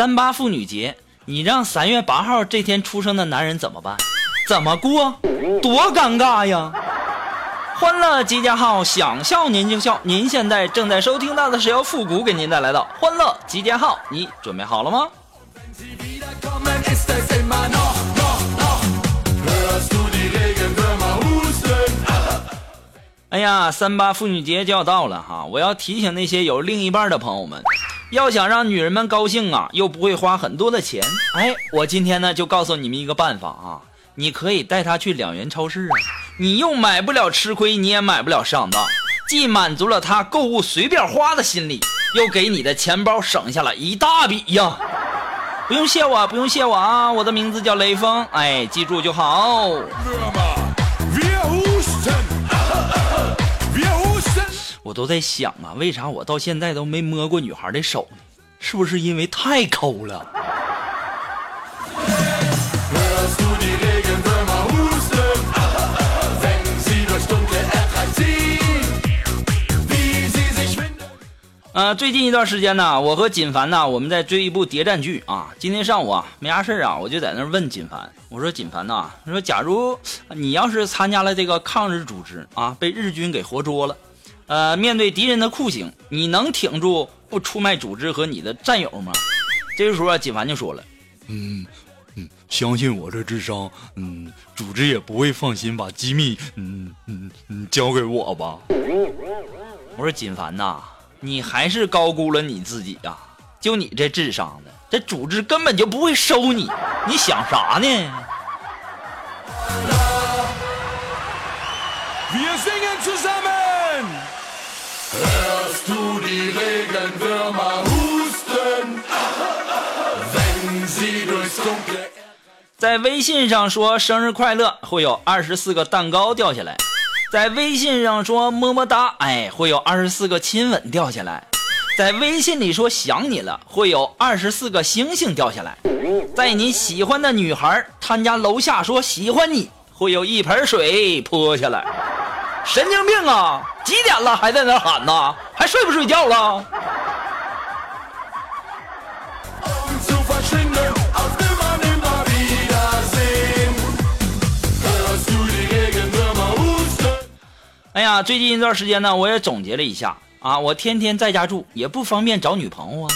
三八妇女节，你让三月八号这天出生的男人怎么办？怎么过？多尴尬呀！欢乐集结号，想笑您就笑。您现在正在收听到的是由复古给您带来的欢乐集结号，你准备好了吗？哎呀，三八妇女节就要到了哈！我要提醒那些有另一半的朋友们，要想让女人们高兴啊，又不会花很多的钱，哎，我今天呢就告诉你们一个办法啊，你可以带她去两元超市啊，你又买不了吃亏，你也买不了上当，既满足了她购物随便花的心理，又给你的钱包省下了一大笔呀！不用谢我，不用谢我啊，我的名字叫雷锋，哎，记住就好。我都在想啊，为啥我到现在都没摸过女孩的手呢？是不是因为太抠了？呃，最近一段时间呢，我和锦凡呢，我们在追一部谍战剧啊。今天上午啊，没啥事啊，我就在那问锦凡，我说锦凡呐，说假如你要是参加了这个抗日组织啊，被日军给活捉了。呃，面对敌人的酷刑，你能挺住不出卖组织和你的战友吗？这个时候啊，锦凡就说了：“嗯嗯，相信我这智商，嗯，组织也不会放心把机密，嗯嗯嗯，交给我吧。”我说：“锦凡呐，你还是高估了你自己呀！就你这智商的，这组织根本就不会收你，你想啥呢？”在微信上说生日快乐，会有二十四个蛋糕掉下来；在微信上说么么哒，哎，会有二十四个亲吻掉下来；在微信里说想你了，会有二十四个星星掉下来；在你喜欢的女孩他家楼下说喜欢你，会有一盆水泼下来。神经病啊！几点了还在那喊呢？还睡不睡觉了？哎呀，最近一段时间呢，我也总结了一下啊，我天天在家住，也不方便找女朋友啊。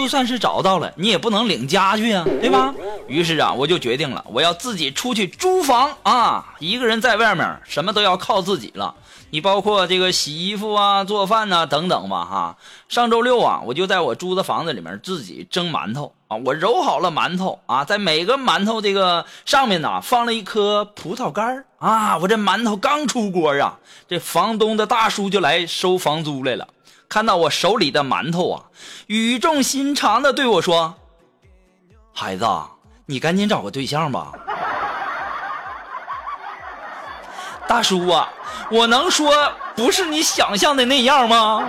就算是找到了，你也不能领家去啊，对吧？于是啊，我就决定了，我要自己出去租房啊，一个人在外面，什么都要靠自己了。你包括这个洗衣服啊、做饭呐等等吧，哈。上周六啊，我就在我租的房子里面自己蒸馒头啊，我揉好了馒头啊，在每个馒头这个上面呢放了一颗葡萄干啊，我这馒头刚出锅啊，这房东的大叔就来收房租来了。看到我手里的馒头啊，语重心长的对我说：“孩子，你赶紧找个对象吧。”大叔啊，我能说不是你想象的那样吗？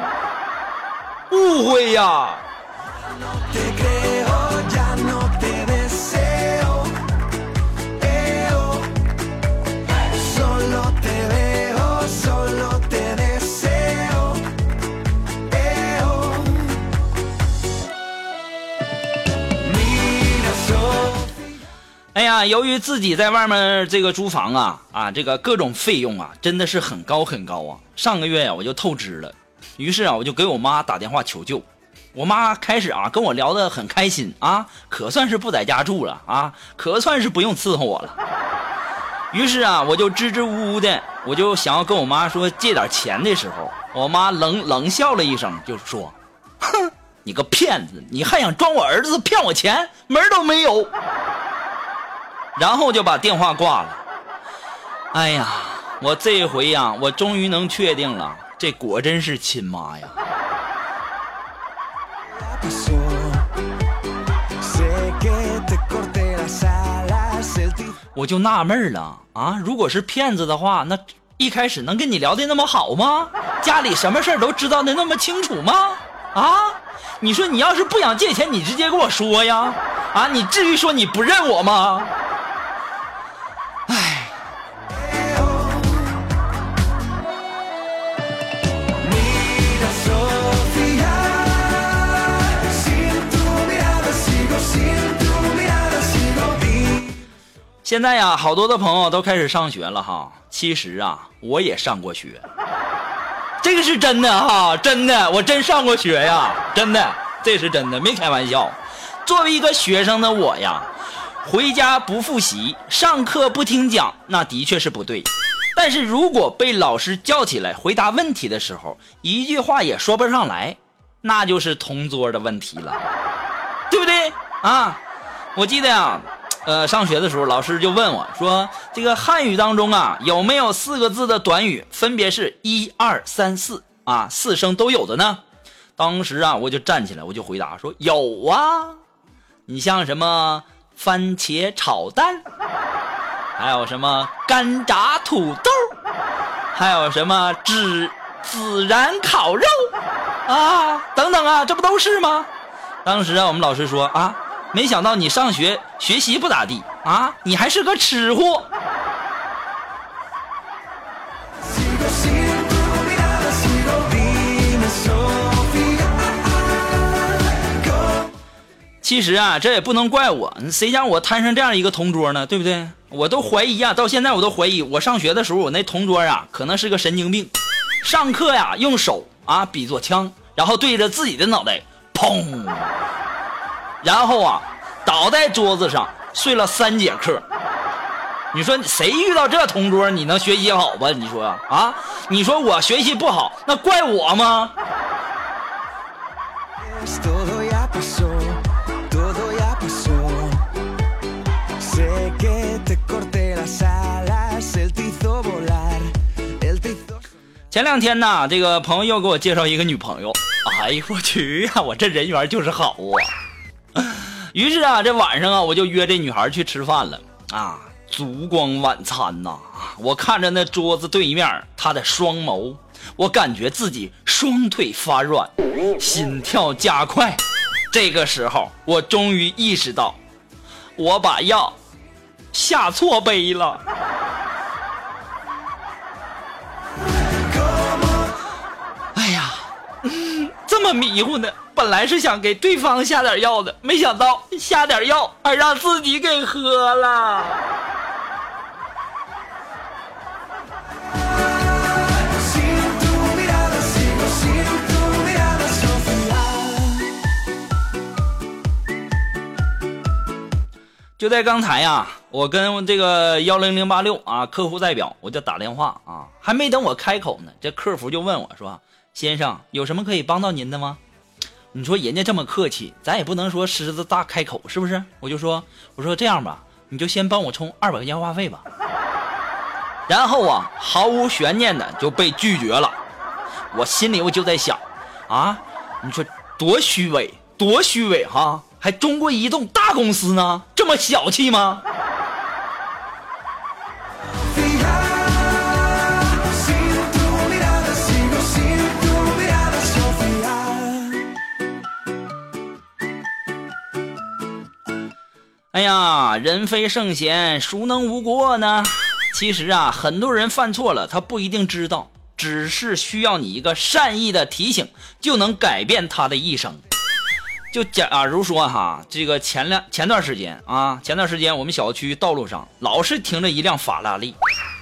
误会呀。由于自己在外面这个租房啊啊，这个各种费用啊，真的是很高很高啊。上个月呀，我就透支了，于是啊，我就给我妈打电话求救。我妈开始啊跟我聊得很开心啊，可算是不在家住了啊，可算是不用伺候我了。于是啊，我就支支吾吾的，我就想要跟我妈说借点钱的时候，我妈冷冷笑了一声，就说：“哼，你个骗子，你还想装我儿子骗我钱，门都没有。”然后就把电话挂了。哎呀，我这回呀，我终于能确定了，这果真是亲妈呀！我就纳闷了啊！如果是骗子的话，那一开始能跟你聊的那么好吗？家里什么事儿都知道的那么清楚吗？啊！你说你要是不想借钱，你直接跟我说呀！啊，你至于说你不认我吗？现在呀，好多的朋友都开始上学了哈。其实啊，我也上过学，这个是真的哈，真的，我真上过学呀，真的，这是真的，没开玩笑。作为一个学生的我呀，回家不复习，上课不听讲，那的确是不对。但是如果被老师叫起来回答问题的时候，一句话也说不上来，那就是同桌的问题了，对不对啊？我记得呀。呃，上学的时候，老师就问我说：“这个汉语当中啊，有没有四个字的短语，分别是一二三四啊，四声都有的呢？”当时啊，我就站起来，我就回答说：“有啊，你像什么番茄炒蛋，还有什么干炸土豆，还有什么孜孜然烤肉啊，等等啊，这不都是吗？”当时啊，我们老师说啊。没想到你上学学习不咋地啊，你还是个吃货。其实啊，这也不能怪我，谁让我摊上这样一个同桌呢？对不对？我都怀疑啊，到现在我都怀疑，我上学的时候我那同桌啊，可能是个神经病，上课呀用手啊比作枪，然后对着自己的脑袋砰。然后啊，倒在桌子上睡了三节课。你说谁遇到这同桌，你能学习好吧？你说啊？你说我学习不好，那怪我吗？前两天呢，这个朋友又给我介绍一个女朋友。哎呦我去呀，我这人缘就是好啊。于是啊，这晚上啊，我就约这女孩去吃饭了啊。烛光晚餐呐，我看着那桌子对面她的双眸，我感觉自己双腿发软，心跳加快。这个时候，我终于意识到，我把药下错杯了。哎呀，这么迷糊呢。本来是想给对方下点药的，没想到下点药还让自己给喝了。就在刚才呀，我跟这个幺零零八六啊客户代表，我就打电话啊，还没等我开口呢，这客服就问我说：“先生，有什么可以帮到您的吗？”你说人家这么客气，咱也不能说狮子大开口，是不是？我就说，我说这样吧，你就先帮我充二百块钱话费吧。然后啊，毫无悬念的就被拒绝了。我心里我就在想，啊，你说多虚伪，多虚伪哈！还中国移动大公司呢，这么小气吗？人非圣贤，孰能无过呢？其实啊，很多人犯错了，他不一定知道，只是需要你一个善意的提醒，就能改变他的一生。就假如说哈，这个前两前段时间啊，前段时间我们小区道路上老是停着一辆法拉利，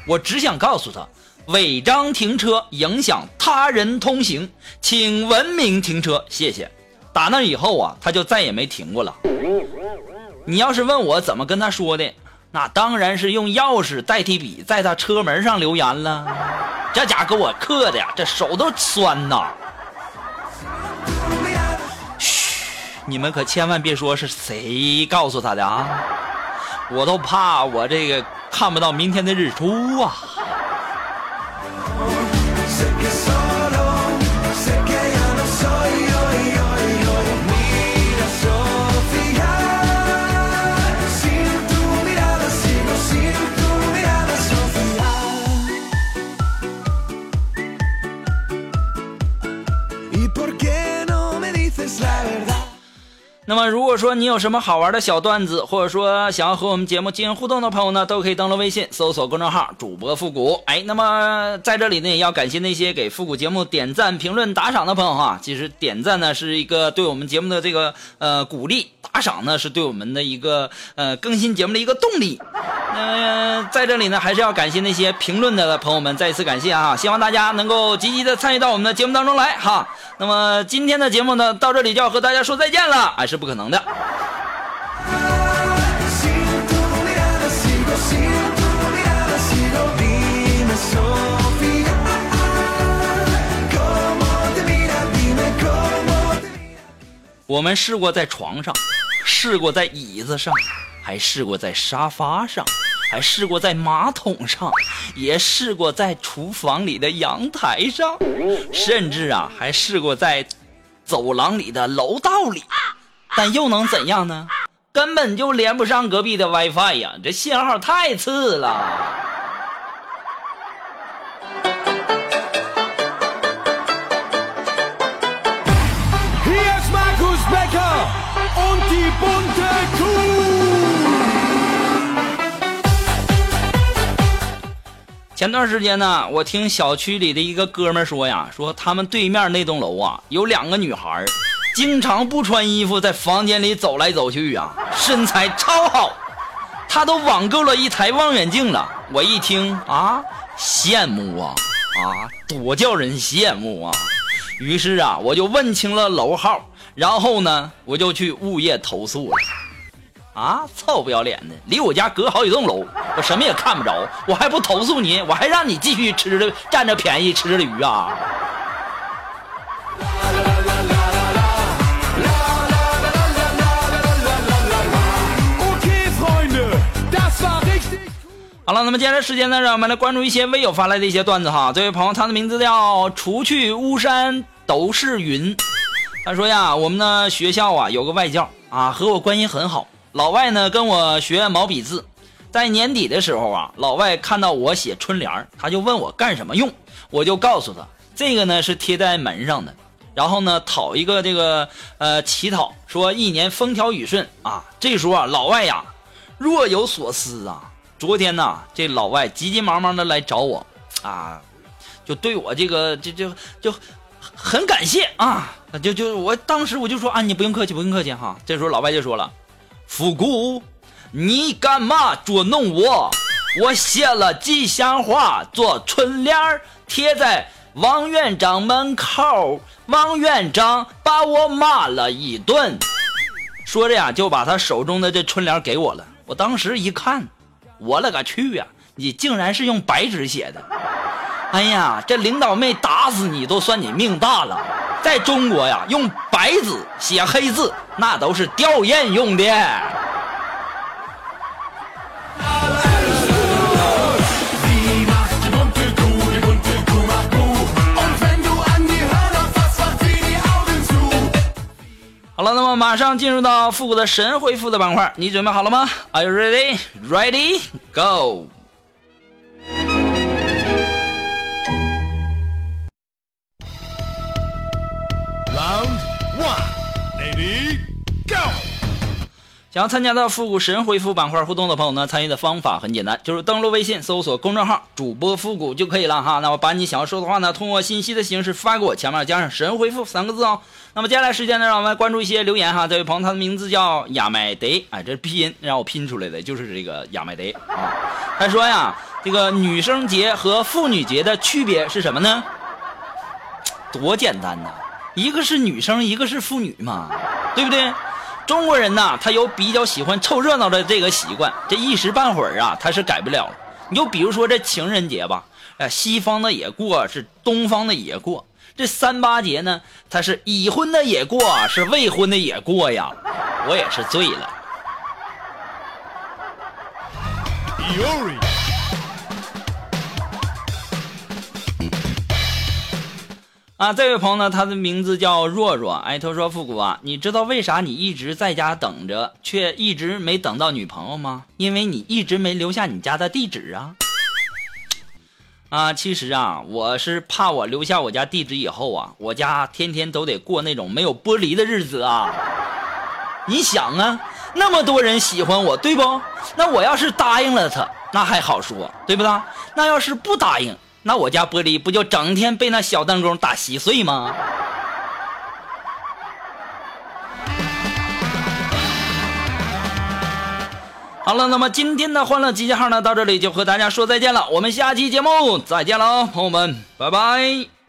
我只想告诉他，违章停车影响他人通行，请文明停车，谢谢。打那以后啊，他就再也没停过了。你要是问我怎么跟他说的，那当然是用钥匙代替笔，在他车门上留言了。这家给我刻的呀，这手都酸呐。嘘，你们可千万别说是谁告诉他的啊，我都怕我这个看不到明天的日出啊。那么，如果说你有什么好玩的小段子，或者说想要和我们节目进行互动的朋友呢，都可以登录微信搜索公众号“主播复古”。哎，那么在这里呢，也要感谢那些给复古节目点赞、评论、打赏的朋友哈。其实点赞呢是一个对我们节目的这个呃鼓励，打赏呢是对我们的一个呃更新节目的一个动力。呃，在这里呢，还是要感谢那些评论的朋友们，再一次感谢啊！希望大家能够积极的参与到我们的节目当中来哈。那么今天的节目呢，到这里就要和大家说再见了，哎，是不可能的。我们试过在床上，试过在椅子上。还试过在沙发上，还试过在马桶上，也试过在厨房里的阳台上，甚至啊，还试过在走廊里的楼道里。但又能怎样呢？根本就连不上隔壁的 WiFi 呀，这信号太次了。前段时间呢，我听小区里的一个哥们说呀，说他们对面那栋楼啊，有两个女孩，经常不穿衣服在房间里走来走去啊，身材超好，他都网购了一台望远镜了。我一听啊，羡慕啊啊，多叫人羡慕啊！于是啊，我就问清了楼号，然后呢，我就去物业投诉了。啊，臭不要脸的！离我家隔好几栋楼，我什么也看不着，我还不投诉你，我还让你继续吃着占着便宜吃着鱼啊！好了，那么接下来时间呢，让我们来关注一些微友发来的一些段子哈。这位朋友，他的名字叫“除去巫山都是云”，他说呀，我们的学校啊有个外教啊，和我关系很好。老外呢跟我学毛笔字，在年底的时候啊，老外看到我写春联他就问我干什么用，我就告诉他，这个呢是贴在门上的，然后呢讨一个这个呃乞讨，说一年风调雨顺啊。这时候啊，老外呀若有所思啊，昨天呢这老外急急忙忙的来找我啊，就对我这个就就就很感谢啊，就就我当时我就说啊，你不用客气，不用客气哈。这时候老外就说了。复古，你干嘛捉弄我？我写了吉祥话做春联儿贴在王院长门口。王院长把我骂了一顿。说着呀，就把他手中的这春联给我了。我当时一看，我勒个去呀！你竟然是用白纸写的！哎呀，这领导没打死你都算你命大了。在中国呀，用白纸写黑字，那都是吊唁用的。好了，那么马上进入到复古的神回复的板块，你准备好了吗？Are you ready? Ready? Go! Go！想要参加到复古神回复板块互动的朋友呢，参与的方法很简单，就是登录微信搜索公众号“主播复古”就可以了哈。那我把你想要说的话呢，通过信息的形式发给我，前面加上“神回复”三个字哦。那么接下来时间呢，让我们关注一些留言哈。这位朋友他的名字叫亚麦德，哎，这是拼音让我拼出来的，就是这个亚麦德啊。他说呀，这个女生节和妇女节的区别是什么呢？多简单呐！一个是女生，一个是妇女嘛，对不对？中国人呐，他有比较喜欢凑热闹的这个习惯，这一时半会儿啊，他是改不了。你就比如说这情人节吧，哎，西方的也过，是东方的也过。这三八节呢，他是已婚的也过，是未婚的也过呀。我也是醉了。啊，这位朋友呢，他的名字叫若若。哎，他说：“复古啊，你知道为啥你一直在家等着，却一直没等到女朋友吗？因为你一直没留下你家的地址啊。”啊，其实啊，我是怕我留下我家地址以后啊，我家天天都得过那种没有玻璃的日子啊。你想啊，那么多人喜欢我，对不？那我要是答应了他，那还好说，对不对？那要是不答应，那我家玻璃不就整天被那小弹弓打稀碎吗？好了，那么今天的欢乐集结号呢，到这里就和大家说再见了。我们下期节目再见喽，朋友们，拜拜。